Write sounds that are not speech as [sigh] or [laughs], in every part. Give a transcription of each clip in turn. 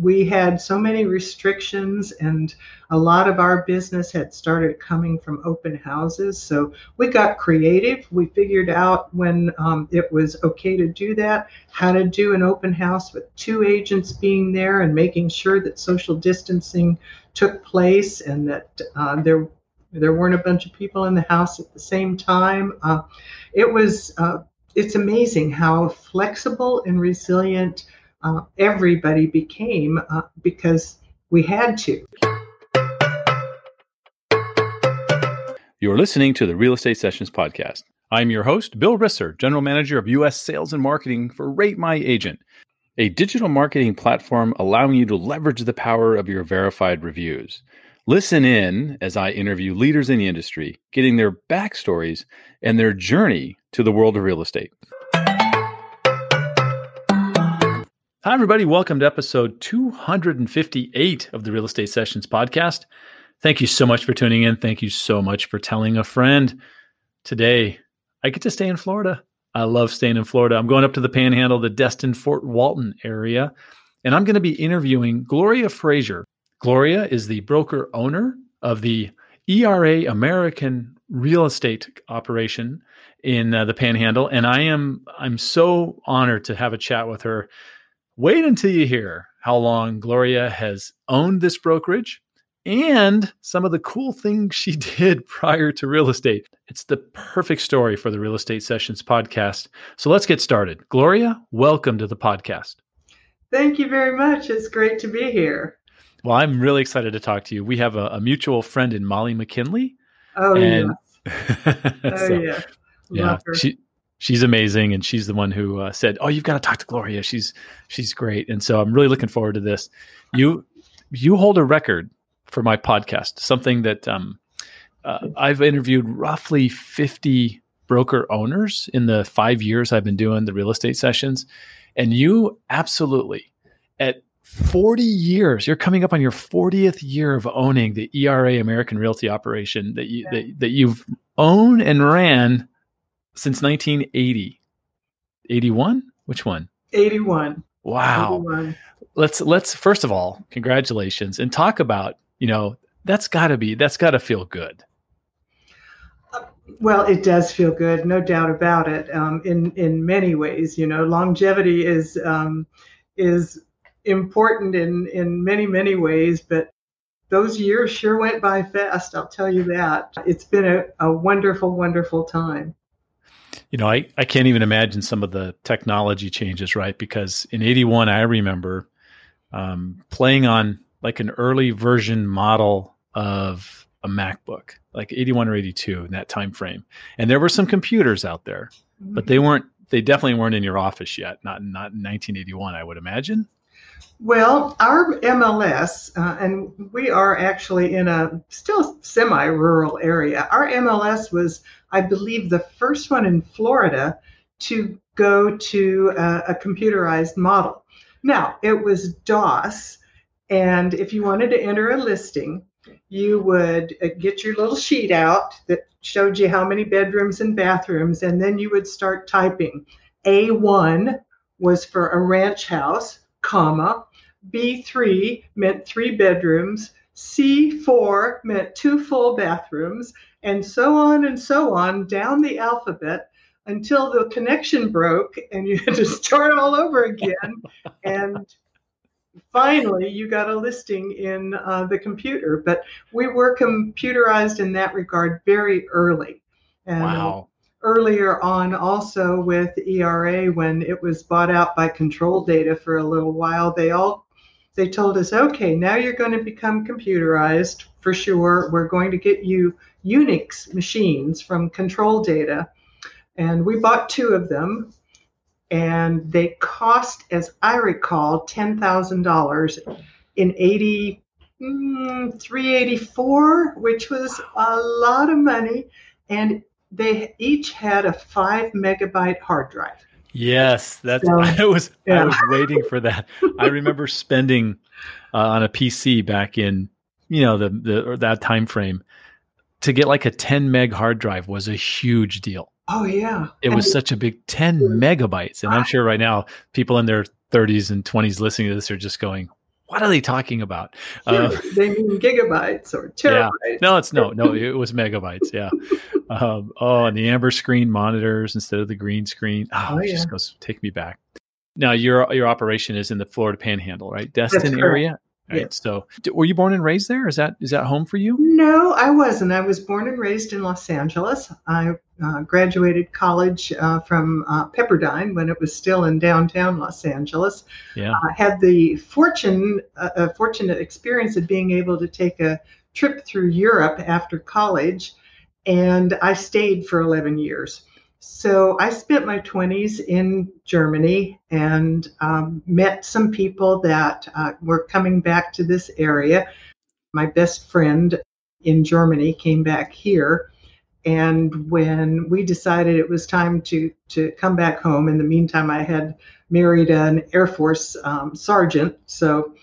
we had so many restrictions, and a lot of our business had started coming from open houses. So we got creative. We figured out when um, it was okay to do that, how to do an open house with two agents being there and making sure that social distancing took place and that uh, there there weren't a bunch of people in the house at the same time. Uh, it was uh, it's amazing how flexible and resilient uh, everybody became uh, because we had to. You're listening to the Real Estate Sessions podcast. I'm your host, Bill Risser, General Manager of U.S. Sales and Marketing for Rate My Agent, a digital marketing platform allowing you to leverage the power of your verified reviews. Listen in as I interview leaders in the industry, getting their backstories and their journey to the world of real estate. Hi, everybody. Welcome to episode 258 of the Real Estate Sessions podcast. Thank you so much for tuning in. Thank you so much for telling a friend. Today, I get to stay in Florida. I love staying in Florida. I'm going up to the Panhandle, the Destin Fort Walton area, and I'm going to be interviewing Gloria Frazier. Gloria is the broker owner of the ERA American Real Estate Operation in uh, the Panhandle, and I am I'm so honored to have a chat with her Wait until you hear how long Gloria has owned this brokerage and some of the cool things she [laughs] did prior to real estate. It's the perfect story for the Real Estate Sessions podcast. So let's get started. Gloria, welcome to the podcast. Thank you very much. It's great to be here. Well, I'm really excited to talk to you. We have a, a mutual friend in Molly McKinley. Oh, and, yes. [laughs] oh, so, yeah. yeah. She, she's amazing and she's the one who uh, said oh you've got to talk to gloria. She's she's great. And so i'm really looking forward to this. You you hold a record for my podcast something that um, uh, i've interviewed roughly 50 broker owners in the five years i've been doing the real estate sessions. And you absolutely at 40 years you're coming up on your 40th year of owning the era american realty operation that you that, that you've owned and ran since 1980. 81? Which one? 81. Wow. 81. Let's let's first of all, congratulations and talk about, you know, that's got to be that's got to feel good. Uh, well, it does feel good, no doubt about it. Um, in in many ways, you know, longevity is um, is important in in many many ways, but those years sure went by fast. I'll tell you that. It's been a, a wonderful, wonderful time you know, I, I can't even imagine some of the technology changes, right? Because in 81, I remember um, playing on like an early version model of a MacBook, like 81 or 82 in that time frame. And there were some computers out there, mm-hmm. but they weren't, they definitely weren't in your office yet, not, not in 1981, I would imagine. Well, our MLS, uh, and we are actually in a still semi rural area. Our MLS was, I believe, the first one in Florida to go to a, a computerized model. Now, it was DOS, and if you wanted to enter a listing, you would uh, get your little sheet out that showed you how many bedrooms and bathrooms, and then you would start typing. A1 was for a ranch house, comma, B3 meant three bedrooms, C4 meant two full bathrooms, and so on and so on down the alphabet until the connection broke and you [laughs] had to start all over again. [laughs] and finally, you got a listing in uh, the computer. But we were computerized in that regard very early. And, wow. Earlier on also with ERA when it was bought out by Control Data for a little while. They all they told us, okay, now you're going to become computerized for sure. We're going to get you Unix machines from Control Data. And we bought two of them, and they cost, as I recall, $10,000 in 80, mm, 384, which was a lot of money. And they each had a five megabyte hard drive. Yes, that's so, [laughs] I was yeah. I was waiting for that. I remember spending uh, on a PC back in you know the the that time frame to get like a 10 meg hard drive was a huge deal. Oh yeah. It was such a big 10 megabytes and I'm sure right now people in their 30s and 20s listening to this are just going what are they talking about? [laughs] Sure, uh, they mean gigabytes or terabytes. Yeah. No, it's no, no, it was megabytes. Yeah. Um, oh, and the amber screen monitors instead of the green screen. Oh, oh yeah. just goes take me back. Now your your operation is in the Florida Panhandle, right? Destin area. Right. Yes. So, were you born and raised there? Is that is that home for you? No, I wasn't. I was born and raised in Los Angeles. I uh, graduated college uh, from uh, Pepperdine when it was still in downtown Los Angeles. Yeah. I had the fortune, a fortunate experience of being able to take a trip through Europe after college, and I stayed for 11 years. So I spent my 20s in Germany and um, met some people that uh, were coming back to this area. My best friend in Germany came back here. And when we decided it was time to, to come back home, in the meantime, I had married an Air Force um, sergeant. So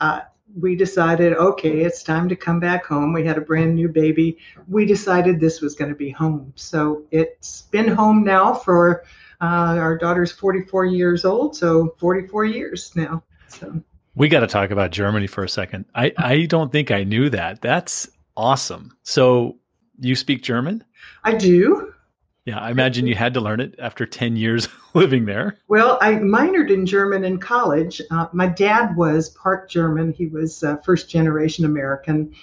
uh, we decided, okay, it's time to come back home. We had a brand new baby. We decided this was going to be home. So it's been home now for uh, our daughter's 44 years old. So 44 years now. So we got to talk about Germany for a second. I, I don't think I knew that. That's awesome. So you speak German? I do. Yeah, I imagine you had to learn it after 10 years [laughs] living there. Well, I minored in German in college. Uh, my dad was part German. He was uh, first generation American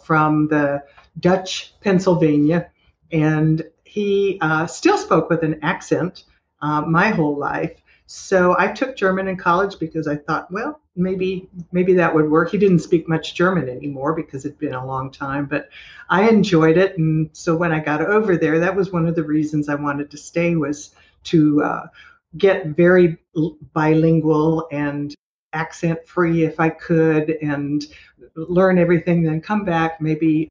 from the Dutch Pennsylvania. And he uh, still spoke with an accent uh, my whole life. So I took German in college because I thought, well, maybe maybe that would work. He didn't speak much German anymore because it'd been a long time, but I enjoyed it. And so when I got over there, that was one of the reasons I wanted to stay was to uh, get very bilingual and accent free if I could, and learn everything. Then come back, maybe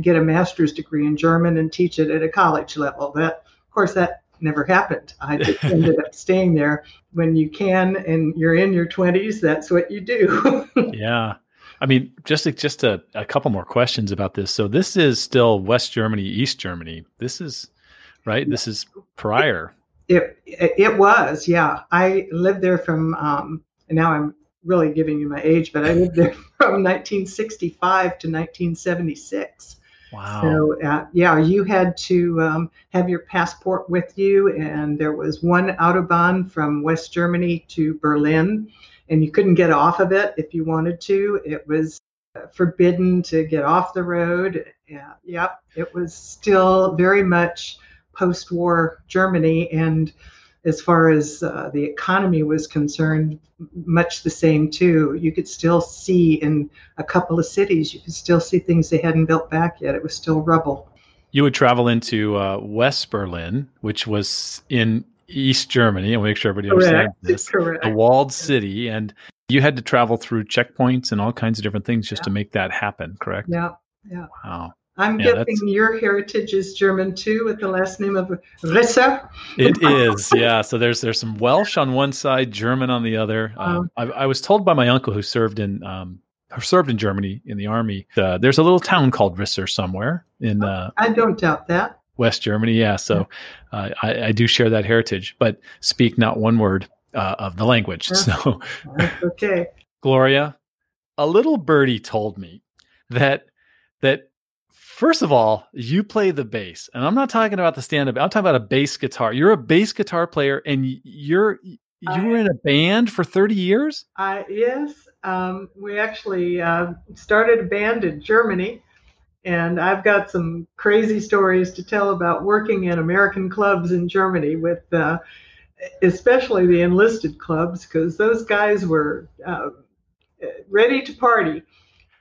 get a master's degree in German and teach it at a college level. That, of course, that never happened. I just ended up staying there. When you can and you're in your 20s, that's what you do. [laughs] yeah. I mean, just just a, a couple more questions about this. So this is still West Germany, East Germany. This is right. This is prior. It it was, yeah. I lived there from. Um, and now I'm really giving you my age, but I lived there [laughs] from 1965 to 1976. Wow. So, uh, yeah, you had to um, have your passport with you, and there was one Autobahn from West Germany to Berlin, and you couldn't get off of it if you wanted to. It was uh, forbidden to get off the road. Yeah, yep, it was still very much post war Germany. And as far as uh, the economy was concerned, much the same too. You could still see in a couple of cities, you could still see things they hadn't built back yet. It was still rubble. You would travel into uh, West Berlin, which was in East Germany. I'll make sure everybody understands this. Correct. A walled city, and you had to travel through checkpoints and all kinds of different things just yeah. to make that happen. Correct? Yeah. Yeah. Wow. I'm yeah, guessing your heritage is German too, with the last name of Risser. It is, yeah. So there's there's some Welsh on one side, German on the other. [laughs] Um, I, I, was told by my uncle who served in um, who served in Germany in the army. Uh, there's a little town called Risser somewhere in. Uh, I don't doubt that. West Germany, yeah. So uh, I, I, do share that heritage, but speak not one word uh, of the language. So [laughs] okay, Gloria, a little birdie told me that that First of all, you play the bass, and I'm not talking about the stand-up. I'm talking about a bass guitar. You're a bass guitar player, and you're you I, were in a band for 30 years. I yes, um, we actually uh, started a band in Germany, and I've got some crazy stories to tell about working in American clubs in Germany with, uh, especially the enlisted clubs, because those guys were uh, ready to party,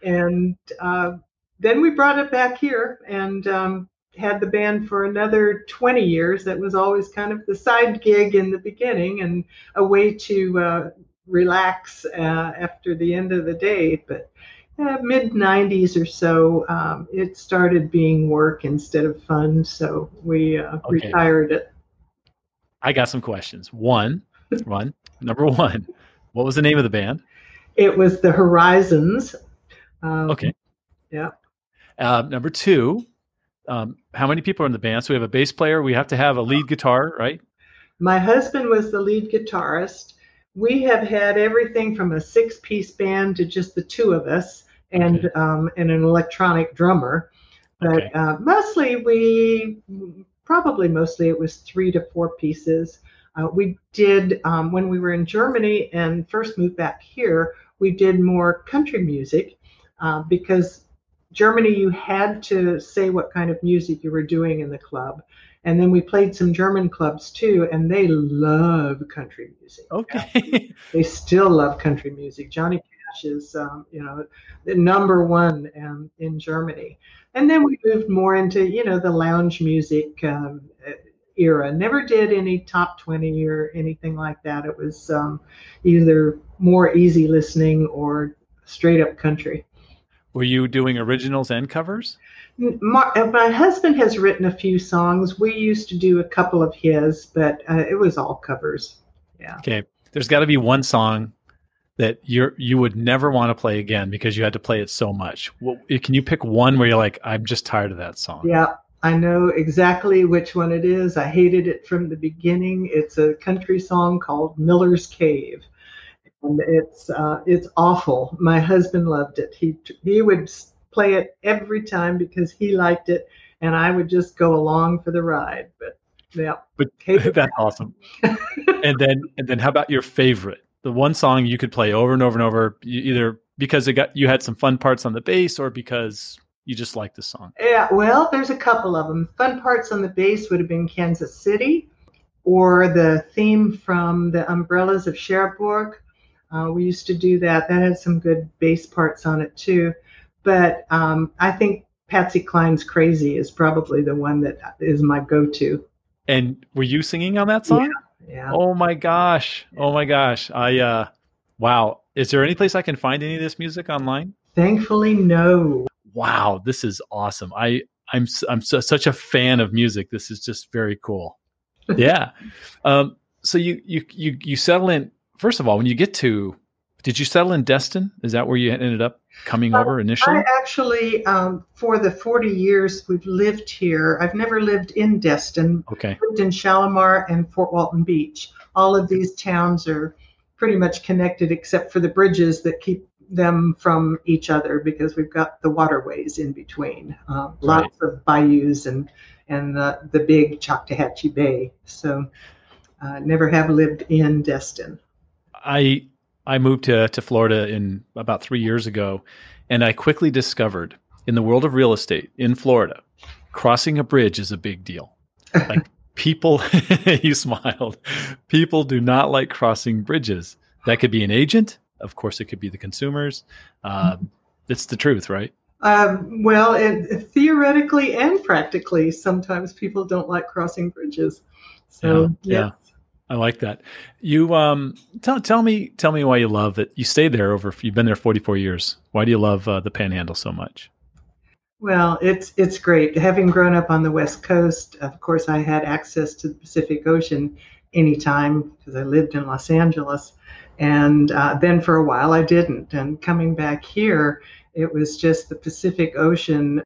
and uh, then we brought it back here and um, had the band for another 20 years. That was always kind of the side gig in the beginning and a way to uh, relax uh, after the end of the day. But uh, mid 90s or so, um, it started being work instead of fun. So we uh, okay. retired it. I got some questions. One, [laughs] one, number one, what was the name of the band? It was the Horizons. Um, okay. Yeah. Uh, number two, um, how many people are in the band? So we have a bass player. We have to have a lead guitar, right? My husband was the lead guitarist. we have had everything from a six piece band to just the two of us and Okay. um, and an electronic drummer. But Okay. uh, mostly we probably mostly it was three to four pieces. Uh, we did um, when we were in Germany and first moved back here. We did more country music uh, because Germany you had to say what kind of music you were doing in the club. And then we played some German clubs too, and they love country music. Okay. [laughs] They still love country music. Johnny Cash is, um, you know, the number one um, in Germany. And then we moved more into, you know, the lounge music um, era. Never did any top 20 or anything like that. It was um, either more easy listening or straight up country. Were you doing originals and covers? My, uh, my husband has written a few songs. We used to do a couple of his, but uh, it was all covers. Yeah. Okay. There's got to be one song that you're you would never want to play again because you had to play it so much. Well, can you pick one where you're like, I'm just tired of that song? Yeah, I know exactly which one it is. I hated it from the beginning. It's a country song called Miller's Cave. And it's uh, it's awful. My husband loved it. He he would play it every time because he liked it, and I would just go along for the ride. But yeah, But That's awesome. and then and then how about your favorite? The one song you could play over and over and over, either because it got you had some fun parts on the bass or because you just like the song. Yeah, well, there's a couple of them. Fun parts on the bass would have been Kansas City, or the theme from the Umbrellas of Cherbourg. Uh, we used to do that. That had some good bass parts on it too. But um, I think Patsy Cline's "Crazy" is probably the one that is my go-to. And were you singing on that song? Yeah. Oh my gosh. Oh my gosh. I uh wow. Is there any place I can find any of this music online? Thankfully, no. Wow, this is awesome. I I'm I'm su- such a fan of music. This is just very cool. Yeah. [laughs] um so you you you you settle in first of all when you get to did you settle in Destin? Is that where you ended up coming Uh, over initially? I actually, um, for the 40 years we've lived here, I've never lived in Destin, okay. lived in Shalimar and Fort Walton Beach. All of these towns are pretty much connected except for the bridges that keep them from each other because we've got the waterways in between. Uh, lots of bayous and and the, the big Choctawhatchee Bay. So uh, never have lived in Destin. I I moved to to Florida in about three years ago, and I quickly discovered in the world of real estate in Florida, crossing a bridge is a big deal. [laughs] Like people, [laughs] you smiled. People do not like crossing bridges. That could be an agent, of course. It could be the consumers. Um, it's the truth, right? Um, well, it, theoretically and practically, sometimes people don't like crossing bridges. So Yeah, yes. I like that. You um, tell tell me tell me why you love it. You stayed there over. You've been there forty four years. Why do you love uh, the Panhandle so much? Well, it's it's great. Having grown up on the West Coast, of course, I had access to the Pacific Ocean anytime because I lived in Los Angeles, and uh, then for a while I didn't. And coming back here, it was just the Pacific Ocean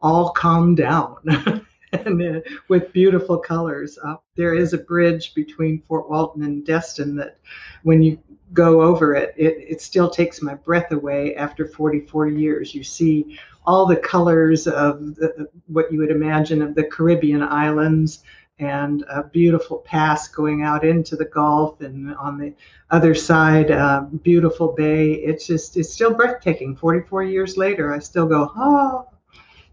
all calmed down. [laughs] [laughs] and uh, with beautiful colors. Uh, there is a bridge between Fort Walton and Destin that, when you go over it, it, it still takes my breath away after 44 years. You see all the colors of the, what you would imagine of the Caribbean islands and a beautiful pass going out into the Gulf and on the other side, uh, beautiful bay. It's just, it's still breathtaking. 44 years later, I still go, oh.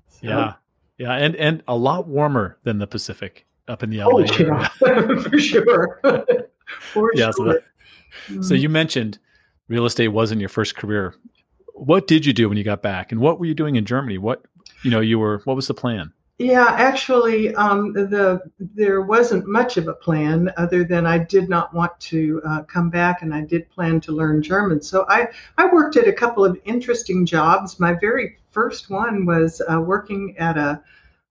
So, Yeah, yeah, and and a lot warmer than the Pacific up in the LA Oh, yeah, [laughs] for sure. [laughs] for Yeah, so sure. that- So you mentioned real estate wasn't your first career. What did you do when you got back, and what were you doing in Germany? What you know, you were. What was the plan? Yeah, actually, um, the there wasn't much of a plan other than I did not want to uh, come back, and I did plan to learn German. So I I worked at a couple of interesting jobs. My very first one was uh, working at a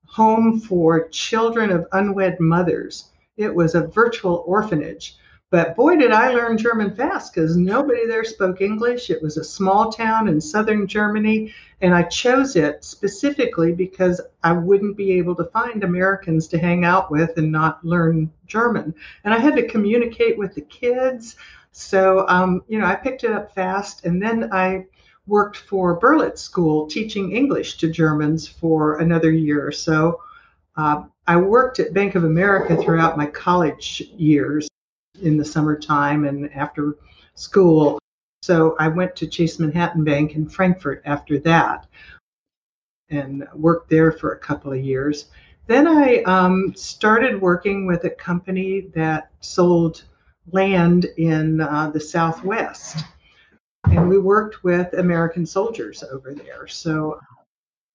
home for children of unwed mothers. It was a virtual orphanage. But boy, did I learn German fast because nobody there spoke English. It was a small town in southern Germany, and I chose it specifically because I wouldn't be able to find Americans to hang out with and not learn German. And I had to communicate with the kids. So, um, you know, I picked it up fast, and then I worked for Berlitz School teaching English to Germans for another year or so. Uh, I worked at Bank of America throughout my college years in the summertime and after school. So I went to Chase Manhattan Bank in Frankfurt after that and worked there for a couple of years. Then I um, started working with a company that sold land in uh, the Southwest. And we worked with American soldiers over there. So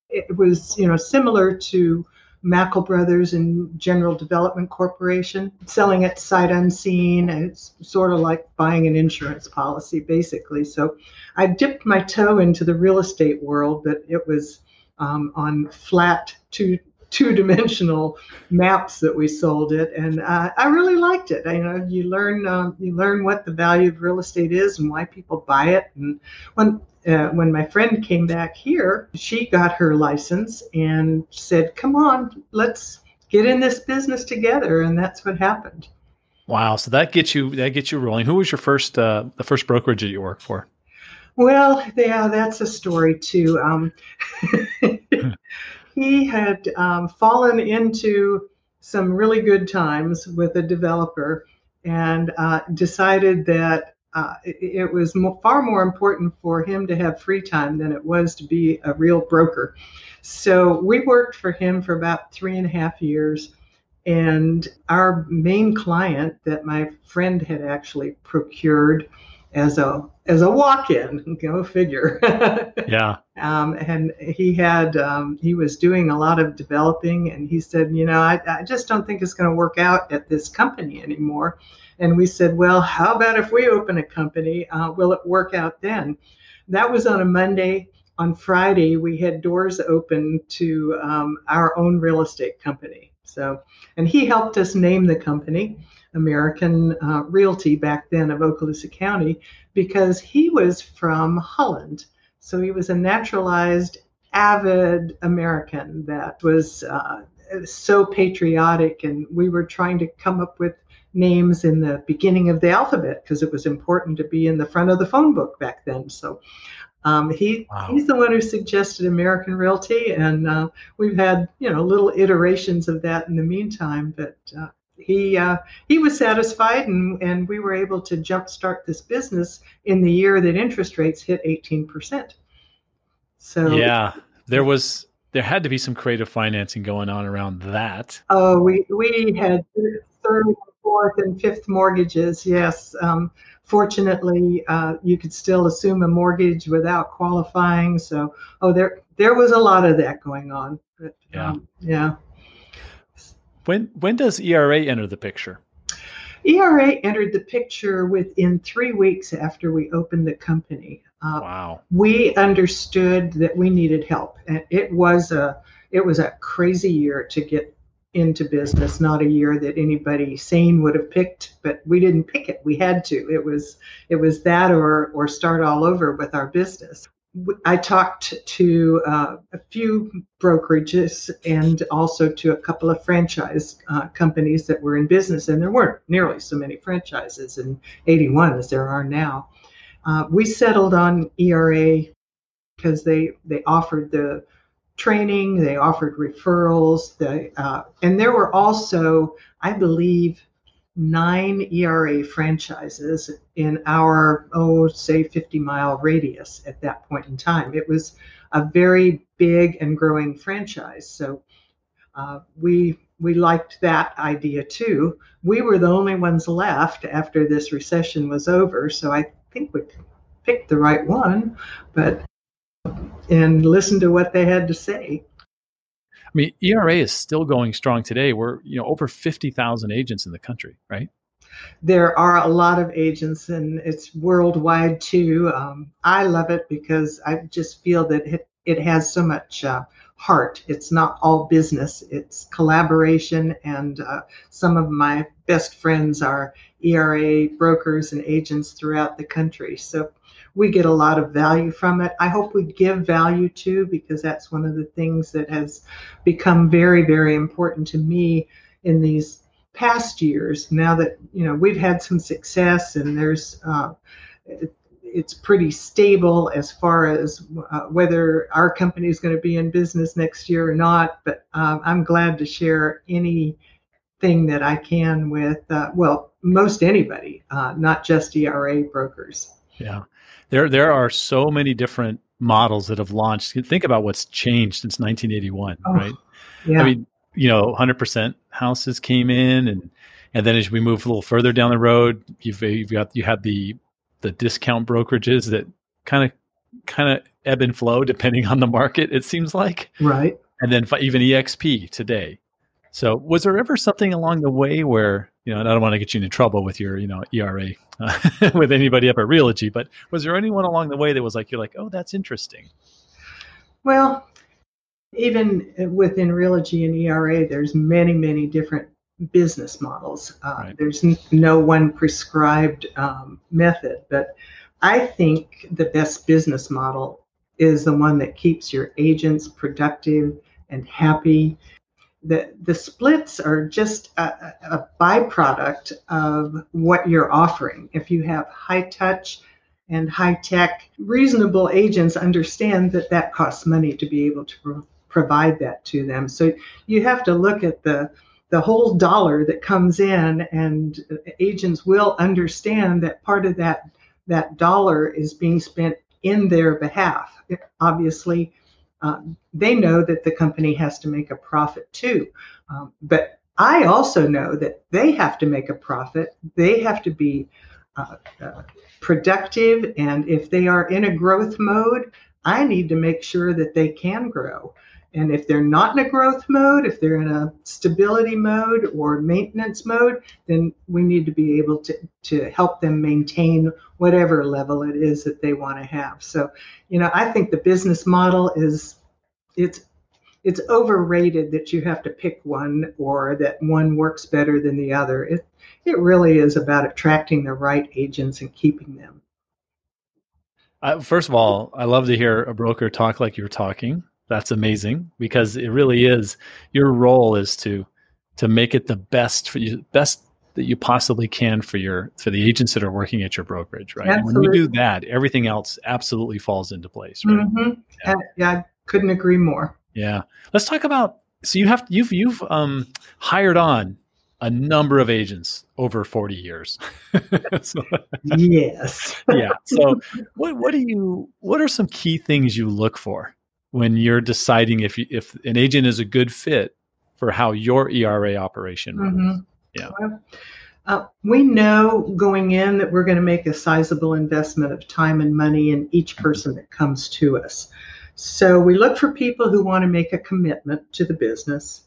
it was, you know, similar to Mackle Brothers and General Development Corporation, selling it sight unseen. It's sort of like buying an insurance policy, basically. So I dipped my toe into the real estate world, but it was um, on flat two two dimensional [laughs] maps that we sold it, and uh, I really liked it. I, you know, you learn um, you learn what the value of real estate is and why people buy it. And when uh, when my friend came back here, she got her license and said, "Come on, let's get in this business together," and that's what happened. Wow! So that gets you that gets you rolling. Who was your first uh, the first brokerage that you worked for? Well, yeah, that's a story too. Um, [laughs] he had um, fallen into some really good times with a developer and uh, decided that uh, it, it, was mo- far more important for him to have free time than it was to be a real broker. So we worked for him for about three and a half years. And our main client that my friend had actually procured as a as a walk-in. [laughs] Go figure. yeah. [laughs] Um, and he had um, he was doing a lot of developing, and he said, you know, I, I just don't think it's going to work out at this company anymore. And we said, well, how about if we open a company? Uh, will it work out then? That was on a Monday. On Friday, we had doors open to um, our own real estate company. So, and he helped us name the company. American uh, Realty back then of Okaloosa County because he was from Holland. So he was a naturalized, avid American that was uh, so patriotic. And we were trying to come up with names in the beginning of the alphabet because it was important to be in the front of the phone book back then. So um, he wow. he's the one who suggested American Realty, and uh, we've had you know little iterations of that in the meantime. But uh, he uh, he was satisfied, and and we were able to jumpstart this business in the year that interest rates hit 18 percent. So yeah, there was there had to be some creative financing going on around that. Oh, we we had third, fourth, and fifth mortgages. Yes. Um, fortunately, uh, you could still assume a mortgage without qualifying. So, oh, there there was a lot of that going on. But, yeah. Um, yeah. When when does ERA enter the picture? ERA entered the picture within three weeks after we opened the company. Uh, wow. We understood that we needed help, and it was a it was a crazy year to get into business. Not a year that anybody sane would have picked, but we didn't pick it. We had to. It was it was that or or start all over with our business. I talked to uh, a few brokerages and also to a couple of franchise uh, companies that were in business, and there weren't nearly so many franchises in 81 as there are now. Uh, we settled on ERA because they they offered the training, they offered referrals, they, uh, and there were also, I believe, nine ERA franchises in our, oh, say 50 mile radius at that point in time. It was a very big and growing franchise. So uh, we we liked that idea too. We were the only ones left after this recession was over, so I think we picked the right one, but and listen to what they had to say. I mean, ERA is still going strong today. We're you know over fifty thousand agents in the country, right? There are a lot of agents, and it's worldwide too. Um, I love it because I just feel that it, it has so much uh, heart. It's not all business; it's collaboration. And uh, some of my best friends are ERA brokers and agents throughout the country. So we get a lot of value from it. I hope we give value too, because that's one of the things that has become very, very important to me in these past years, now that you know we've had some success and there's uh, it, it's pretty stable as far as uh, whether our company is going to be in business next year or not. But um, I'm glad to share anything that I can with uh, well most anybody, uh, not just ERA brokers. Yeah, there there are so many different models that have launched. Think about what's changed since 1981, oh, right? Yeah. I mean, you know, 100% houses came in, and and then as we move a little further down the road, you've you've got you had the the discount brokerages that kind of kind of ebb and flow depending on the market. It seems like right, and then even EXP today. So, was there ever something along the way where you know, and I don't want to get you into trouble with your you know ERA uh, [laughs] with anybody up at Realogy, but was there anyone along the way that was like you're like, oh, that's interesting? Well, even within Realogy and ERA, there's many, many different business models. Uh, right. There's no one prescribed um, method, but I think the best business model is the one that keeps your agents productive and happy. The, the splits are just a, a byproduct of what you're offering. If you have high touch and high tech, reasonable agents understand that that costs money to be able to provide that to them. So you have to look at the the whole dollar that comes in, and agents will understand that part of that that dollar is being spent in their behalf. Obviously, uh, they know that the company has to make a profit too, um, but I also know that they have to make a profit. They have to be uh, uh, productive, and if they are in a growth mode, I need to make sure that they can grow. And if they're not in a growth mode, if they're in a stability mode or maintenance mode, then we need to be able to, to help them maintain whatever level it is that they want to have. So, you know, I think the business model is it's it's overrated that you have to pick one or that one works better than the other. It it really is about attracting the right agents and keeping them. Uh, first of all, I love to hear a broker talk like you're talking that's amazing because it really is your role is to to make it the best for you best that you possibly can for your for the agents that are working at your brokerage right and when you do that everything else absolutely falls into place right mm-hmm. yeah. yeah i couldn't agree more yeah let's talk about so you have you've you've um hired on a number of agents over 40 years. [laughs] so, yes. yeah. So [laughs] what what do you what are some key things you look for when you're deciding if you, if an agent is a good fit for how your ERA operation runs. Mm-hmm. Yeah. Well, uh, we know going in that we're going to make a sizable investment of time and money in each person that comes to us. So we look for people who want to make a commitment to the business.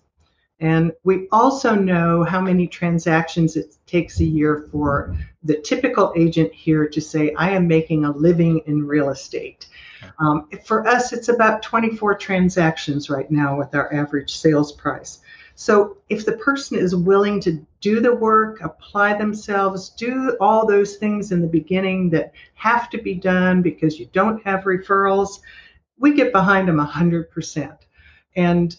And we also know how many transactions it takes a year for the typical agent here to say, I am making a living in real estate. Um, for us, it's about 24 transactions right now with our average sales price. So if the person is willing to do the work, apply themselves, do all those things in the beginning that have to be done because you don't have referrals, we get behind them 100% and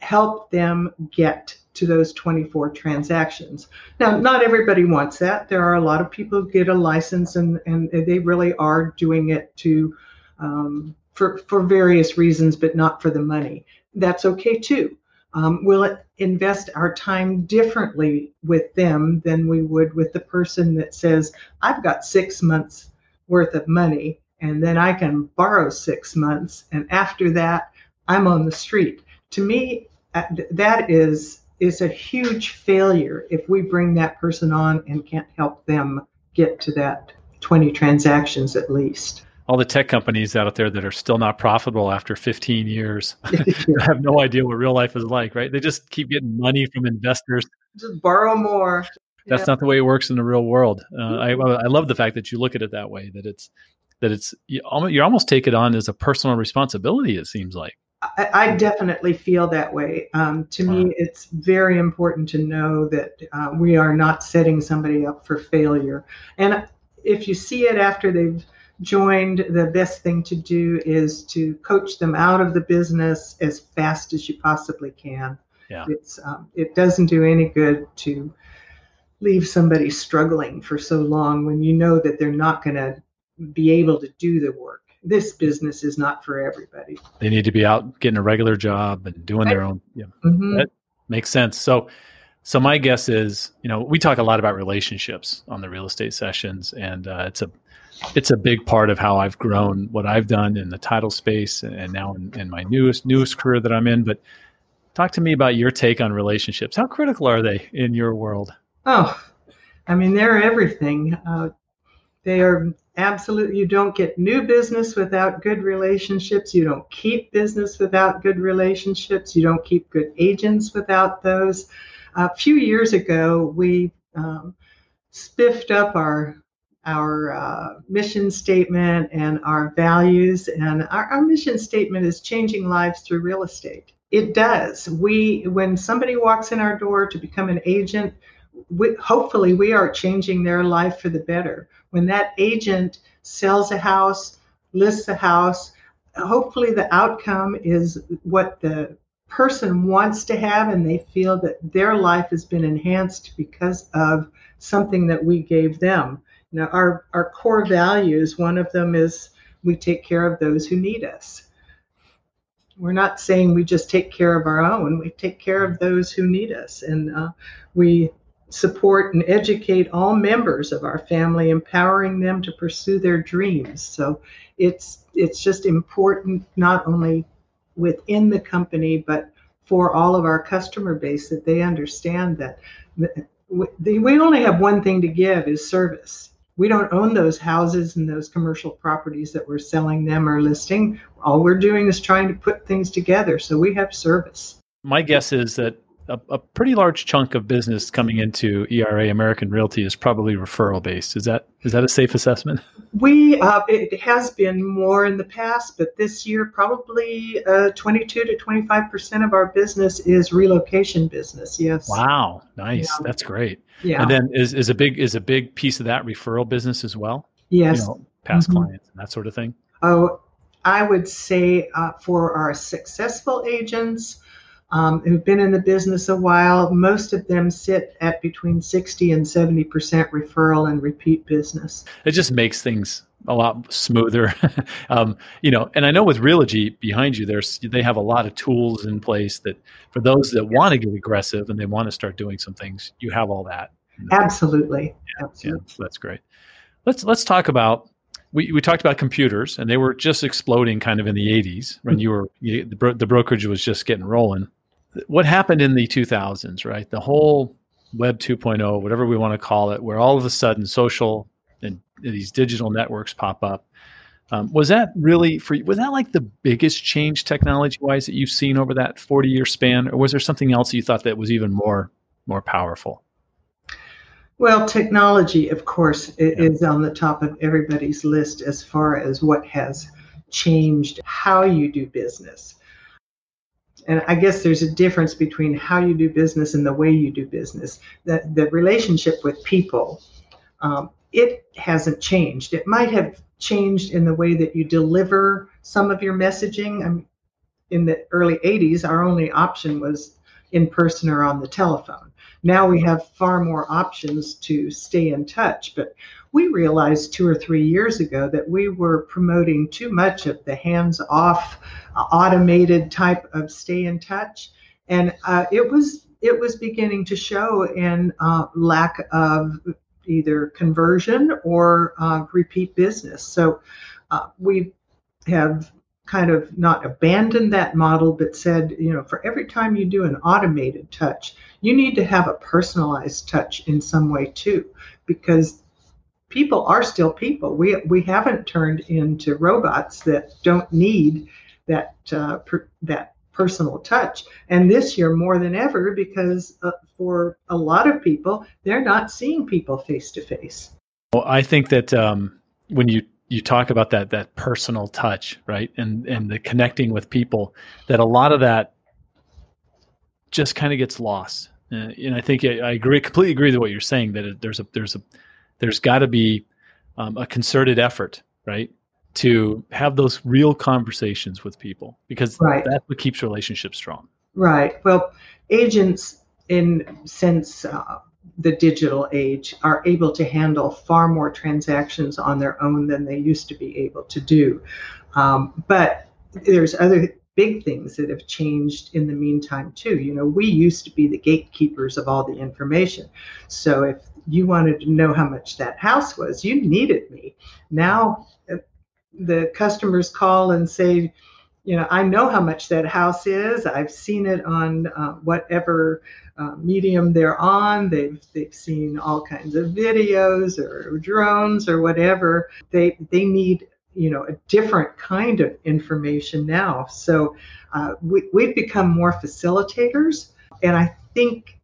help them get to those 24 transactions. Now, not everybody wants that. There are a lot of people who get a license and, and they really are doing it to um, for, for various reasons, but not for the money. That's okay too. Um, we'll invest our time differently with them than we would with the person that says, I've got six months worth of money and then I can borrow six months. And after that, I'm on the street. To me, uh, that is is a huge failure if we bring that person on and can't help them get to that 20 transactions at least all the tech companies out there that are still not profitable after 15 years [laughs] [laughs] have no idea what real life is like, right? They just keep getting money from investors. Just borrow more. That's yeah. not the way it works in the real world. Uh, I, I love the fact that you look at it that way. That it's that it's you almost, you almost take it on as a personal responsibility. It seems like. I, I definitely feel that way. Um, to wow. me, it's very important to know that uh, we are not setting somebody up for failure. And if you see it after they've joined, the best thing to do is to coach them out of the business as fast as you possibly can. Yeah. It's um, it doesn't do any good to leave somebody struggling for so long when you know that they're not going to be able to do the work. This business is not for everybody. They need to be out getting a regular job and doing their own. Yeah, Mhm. that makes sense. So, so my guess is, you know, we talk a lot about relationships on the real estate sessions, and uh, it's a it's a big part of how I've grown what I've done in the title space, and now in, in my newest newest career that I'm in. But talk to me about your take on relationships. How critical are they in your world? Oh, I mean, they're everything. Uh, they are absolutely, you don't get new business without good relationships. You don't keep business without good relationships. You don't keep good agents without those. a few years ago, we um, spiffed up our our uh, mission statement and our values and our, our mission statement is changing lives through real estate. It does. We when somebody walks in our door to become an agent we, hopefully we are changing their life for the better. When that agent sells a house lists a house hopefully the outcome is what the person wants to have and they feel that their life has been enhanced because of something that we gave them you know our our core values one of them is we take care of those who need us. We're not saying we just take care of our own. We take care of those who need us. And uh, we support and educate all members of our family empowering them to pursue their dreams. So it's it's just important not only within the company but for all of our customer base that they understand that we only have one thing to give is service we don't own those houses and those commercial properties that we're selling them or listing. All we're doing is trying to put things together so we have service. My guess is that a, a pretty large chunk of business coming into ERA American Realty is probably referral based. Is that is that a safe assessment? [laughs] we uh, it has been more in the past but this year probably uh, 22 to 25 percent of our business is relocation business yes Wow, nice. Yeah. That's great. yeah And then is, is a big is a big piece of that referral business as well. yes You know, past Mhm. clients and that sort of thing. Oh, I would say uh, for our successful agents um, who've been in the business a while, most of them sit at between 60 and 70% referral and repeat business. It just makes things a lot smoother. [laughs] um, you know, and I know with Realogy behind you, there's they have a lot of tools in place that for those that want to get aggressive and they want to start doing some things, you have all that. Absolutely. Yeah, Absolutely. so that's great. Let's let's talk about we, we talked about computers and they were just exploding kind of in the 80s when you were you, the, bro- the brokerage was just getting rolling. What happened in the 2000s, right? The whole web 2.0, whatever we want to call it, where all of a sudden social and these digital networks pop up. Um, was that really for you? Was that like the biggest change technology wise that you've seen over that 40 year span? Or was there something else you thought that was even more more powerful? Well, technology, of course, is on the top of everybody's list as far as what has changed how you do business. And I guess there's a difference between how you do business and the way you do business. The, the relationship with people, um, it hasn't changed. It might have changed in the way that you deliver some of your messaging. I in the early 80s, our only option was in person or on the telephone. Now we have far more options to stay in touch, but we realized two or three years ago that we were promoting too much of the hands off, automated type of stay in touch. And uh, it was it was beginning to show in uh, lack of either conversion or uh, repeat business. So uh, we have kind of not abandoned that model, but said, you know, for every time you do an automated touch, you need to have a personalized touch in some way too, because people are still people. We we haven't turned into robots that don't need that uh, per, that personal touch. And this year more than ever, because uh, for a lot of people, they're not seeing people face to face. Well, I think that um, when you you talk about that that personal touch, right, and and the connecting with people, that a lot of that just kind of gets lost. Uh, and I think I, I agree, completely agree with what you're saying. That it, there's a there's a there's got to be um, a concerted effort, right, to have those real conversations with people because Right. that's what keeps relationships strong. Right. Well, agents in since uh, the digital age are able to handle far more transactions on their own than they used to be able to do. Um, but there's other big things that have changed in the meantime too. You know, we used to be the gatekeepers of all the information. So if you wanted to know how much that house was, you needed me. Now uh, the customers call and say, you know, I know how much that house is. I've seen it on uh, whatever uh, medium they're on. They've they've seen all kinds of videos or drones or whatever. They they need you know a different kind of information now. So uh, we, we've become more facilitators, and I think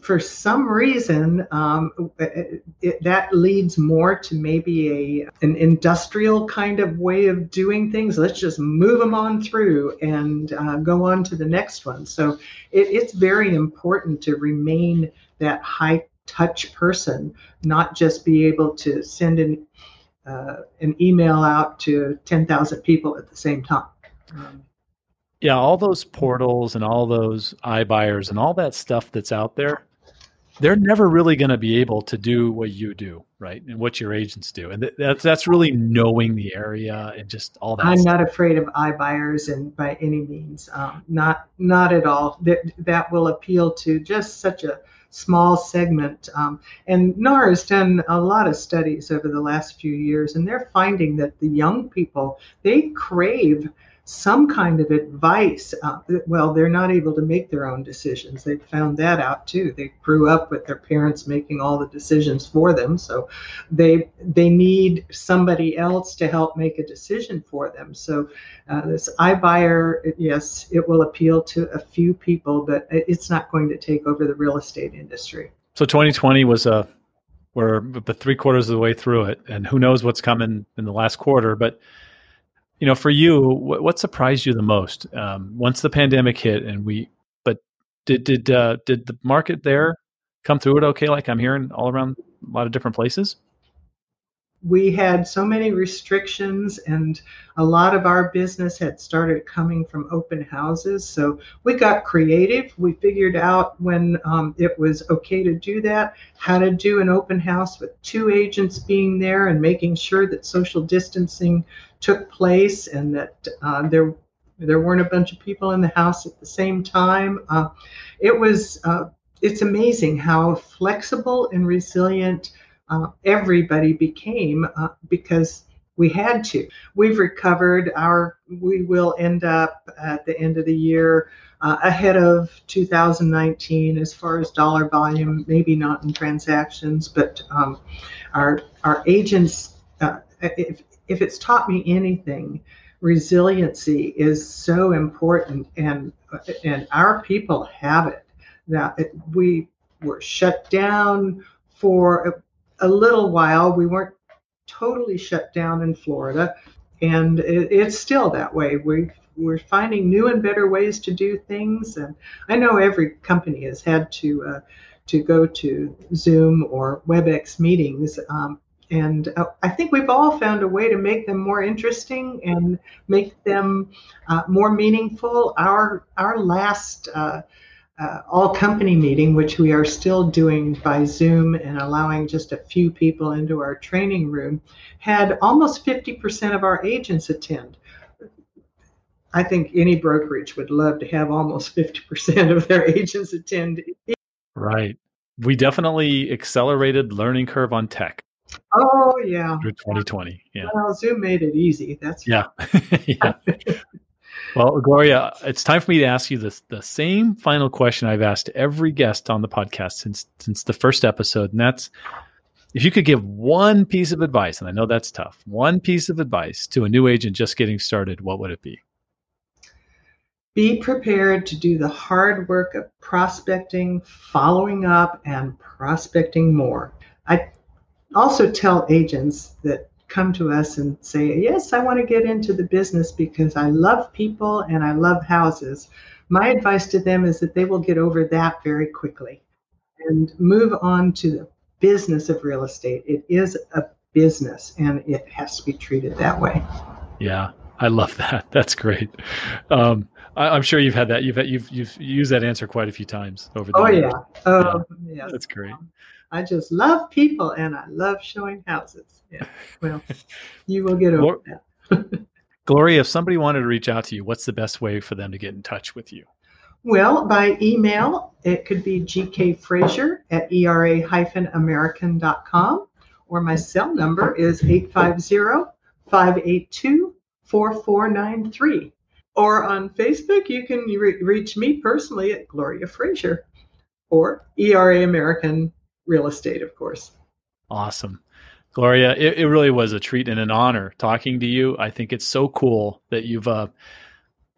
for some reason, um, it, that leads more to maybe a an industrial kind of way of doing things. Let's just move them on through and uh, go on to the next one. So it, it's very important to remain that high touch person, not just be able to send an uh, an email out to ten thousand people at the same time. Um, yeah, all those portals and all those iBuyers and all that stuff that's out there, they're never really going to be able to do what you do, right? And what your agents do. And that's that's really knowing the area and just all that. I'm stuff. not afraid of iBuyers and by any means, um, not not at all. That that will appeal to just such a small segment. Um, and NAR has done a lot of studies over the last few years, and they're finding that the young people they crave some kind of advice. Uh, well, they're not able to make their own decisions. They found that out too. They grew up with their parents making all the decisions for them, so they they need somebody else to help make a decision for them. So uh, this iBuyer, yes, it will appeal to a few people, but it's not going to take over the real estate industry. So 2020 was a we're but three quarters of the way through it, and who knows what's coming in the last quarter, but you know, for you, what, what surprised you the most um, once the pandemic hit? And we, but did did uh, did the market there come through it okay? Like I'm hearing all around a lot of different places we had so many restrictions and a lot of our business had started coming from open houses so we got creative we figured out when um, it was okay to do that how to do an open house with two agents being there and making sure that social distancing took place and that uh, there there weren't a bunch of people in the house at the same time uh, it was uh, it's amazing how flexible and resilient uh, everybody became uh, because we had to. We've recovered. Our we will end up at the end of the year uh, ahead of 2019 as far as dollar volume. Maybe not in transactions, but um, our our agents. Uh, if if it's taught me anything, resiliency is so important, and and our people have it. That we were shut down for a little while. We weren't totally shut down in Florida, and it, it's still that way. We we're finding new and better ways to do things, and I know every company has had to uh, to go to Zoom or WebEx meetings. Um, and uh, I think we've all found a way to make them more interesting and make them uh, more meaningful. Our our last uh, uh, all company meeting, which we are still doing by Zoom and allowing just a few people into our training room, had almost 50% of our agents attend. I think any brokerage would love to have almost 50% of their agents attend. Right. We definitely accelerated learning curve on tech. Oh yeah. Through 2020. Yeah. Well, Zoom made it easy. That's yeah. [laughs] [laughs] yeah. Well, Gloria, it's time for me to ask you this the same final question I've asked every guest on the podcast since since the first episode, and that's if you could give one piece of advice, and I know that's tough, one piece of advice to a new agent just getting started, what would it be? Be prepared to do the hard work of prospecting, following up, and prospecting more. I also tell agents that come to us and say, Yes, I want to get into the business because I love people and I love houses, my advice to them is that they will get over that very quickly and move on to the business of real estate. It is a business and it has to be treated that way. Yeah. I love that. [laughs] That's great. Um, I, am sure you've had that. You've you've you've used that answer quite a few times over the oh, years. yeah. Oh yeah. yes. That's great. I just love people and I love showing houses. Yeah. Well, [laughs] you will get over that. [laughs] Gloria, if somebody wanted to reach out to you, what's the best way for them to get in touch with you? Well, by email, it could be gkfrazier at era-american.com or my cell number is 850-582-4493. Or on Facebook, you can re- reach me personally at Gloria Frazier or ERA American Real Estate, of course. Awesome. Gloria, it, it really was a treat and an honor talking to you. I think it's so cool that you've uh,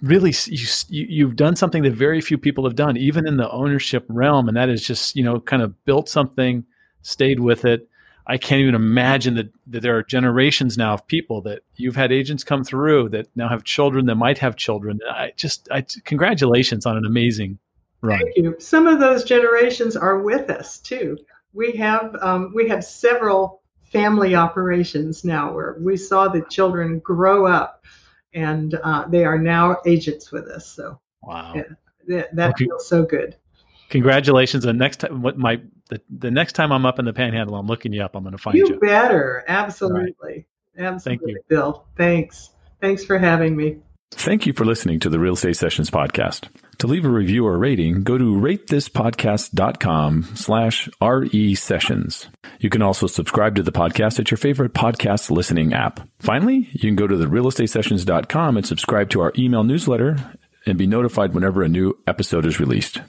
really you, you've done something that very few people have done, even in the ownership realm, and that is just you know kind of built something, stayed with it. I can't even imagine that, that there are generations now of people that you've had agents come through that now have children that might have children. I just, I, congratulations on an amazing run. Thank you. Some of those generations are with us too. We have um, we have several family operations now where we saw the children grow up and uh, they are now agents with us. So wow, yeah, that, that okay. feels so good. Congratulations! The next time, what my the, the next time I'm up in the Panhandle, I'm looking you up. I'm going to find you. You better, absolutely, right. absolutely, Thank you. Bill. Thanks, thanks for having me. Thank you for listening to the Real Estate Sessions podcast. To leave a review or rating, go to ratethispodcast.com slash RE sessions. You can also subscribe to the podcast at your favorite podcast listening app. Finally, you can go to the realestatesessions.com and subscribe to our email newsletter and be notified whenever a new episode is released.